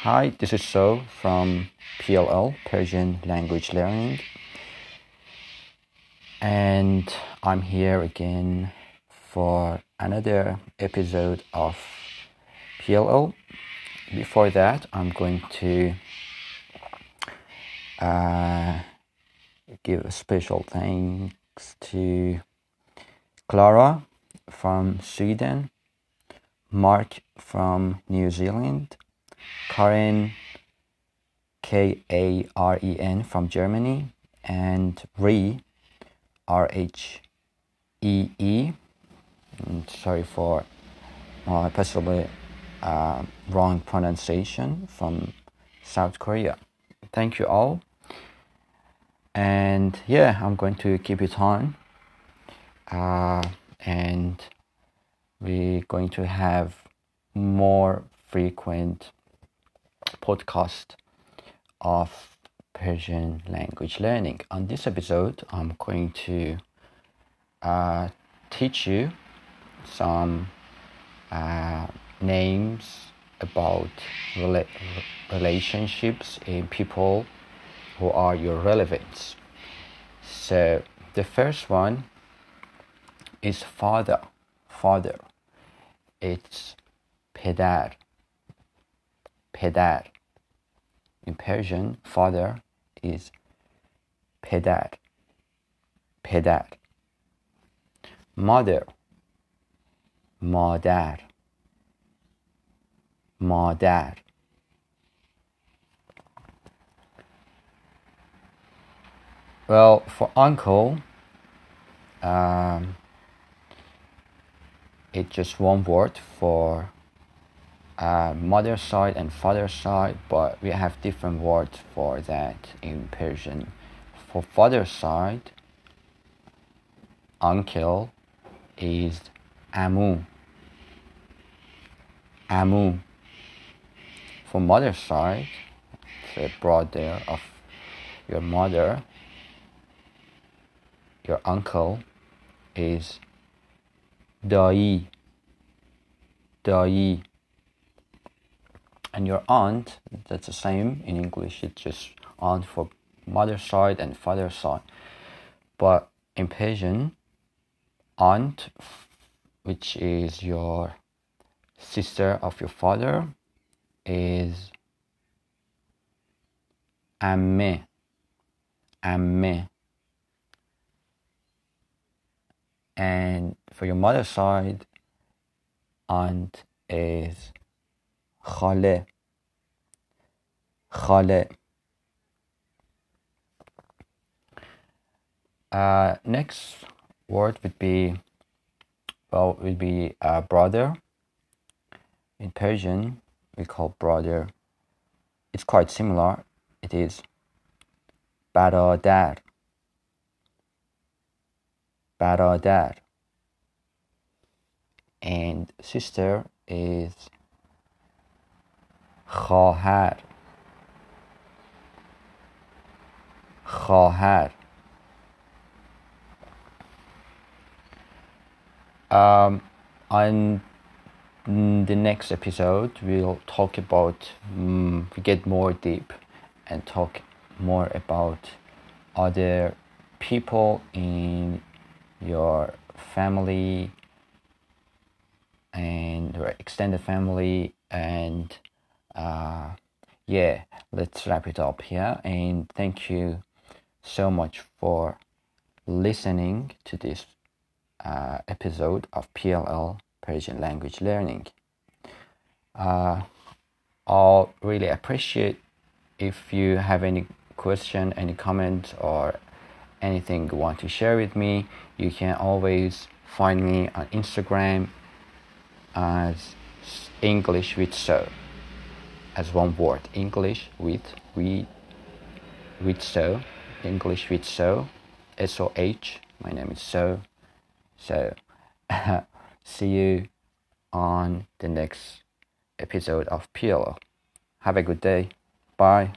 Hi, this is Soh from PLL, Persian Language Learning. And I'm here again for another episode of PLL. Before that, I'm going to uh, give a special thanks to Clara from Sweden, Mark from New Zealand, Karen K A R E N from Germany, and Rhee R H E E. Sorry for my possibly uh, wrong pronunciation from South Korea. Thank you all. And yeah, I'm going to keep it on. Uh, and we're going to have more frequent podcast of Persian language learning. On this episode, I'm going to uh, teach you some uh, names about rela- relationships in people who are your relevants. So the first one is father. Father. It's pedar. Pedar. In Persian, father is pedar. Pedar. Mother. Madar. Madar. Well, for uncle, um, it's just one word for uh, mother side and father side, but we have different words for that in Persian. For father side, uncle is amu. Amu. For mother side, the brother of your mother, your uncle is dai. Dai. And your aunt, that's the same in English, it's just aunt for mother side and father side. But in Persian, aunt, which is your sister of your father, is amme. Amme. And for your mother's side, aunt is khale. Khale. Uh, next word would be, well, would be uh, brother. In Persian, we call brother. It's quite similar. It is برادر برادر and sister is خواهر خواهر um, on the next episode we'll talk about um, we get more deep and talk more about other people in your family and your extended family and uh, yeah let's wrap it up here and thank you so much for listening to this uh, episode of PLL Persian language learning. Uh, I'll really appreciate if you have any question, any comment, or anything you want to share with me. You can always find me on Instagram as English with Soh as one word English with we with Soh English with Soh S O H my name is so so see you on the next episode of PLL. Have a good day. Bye.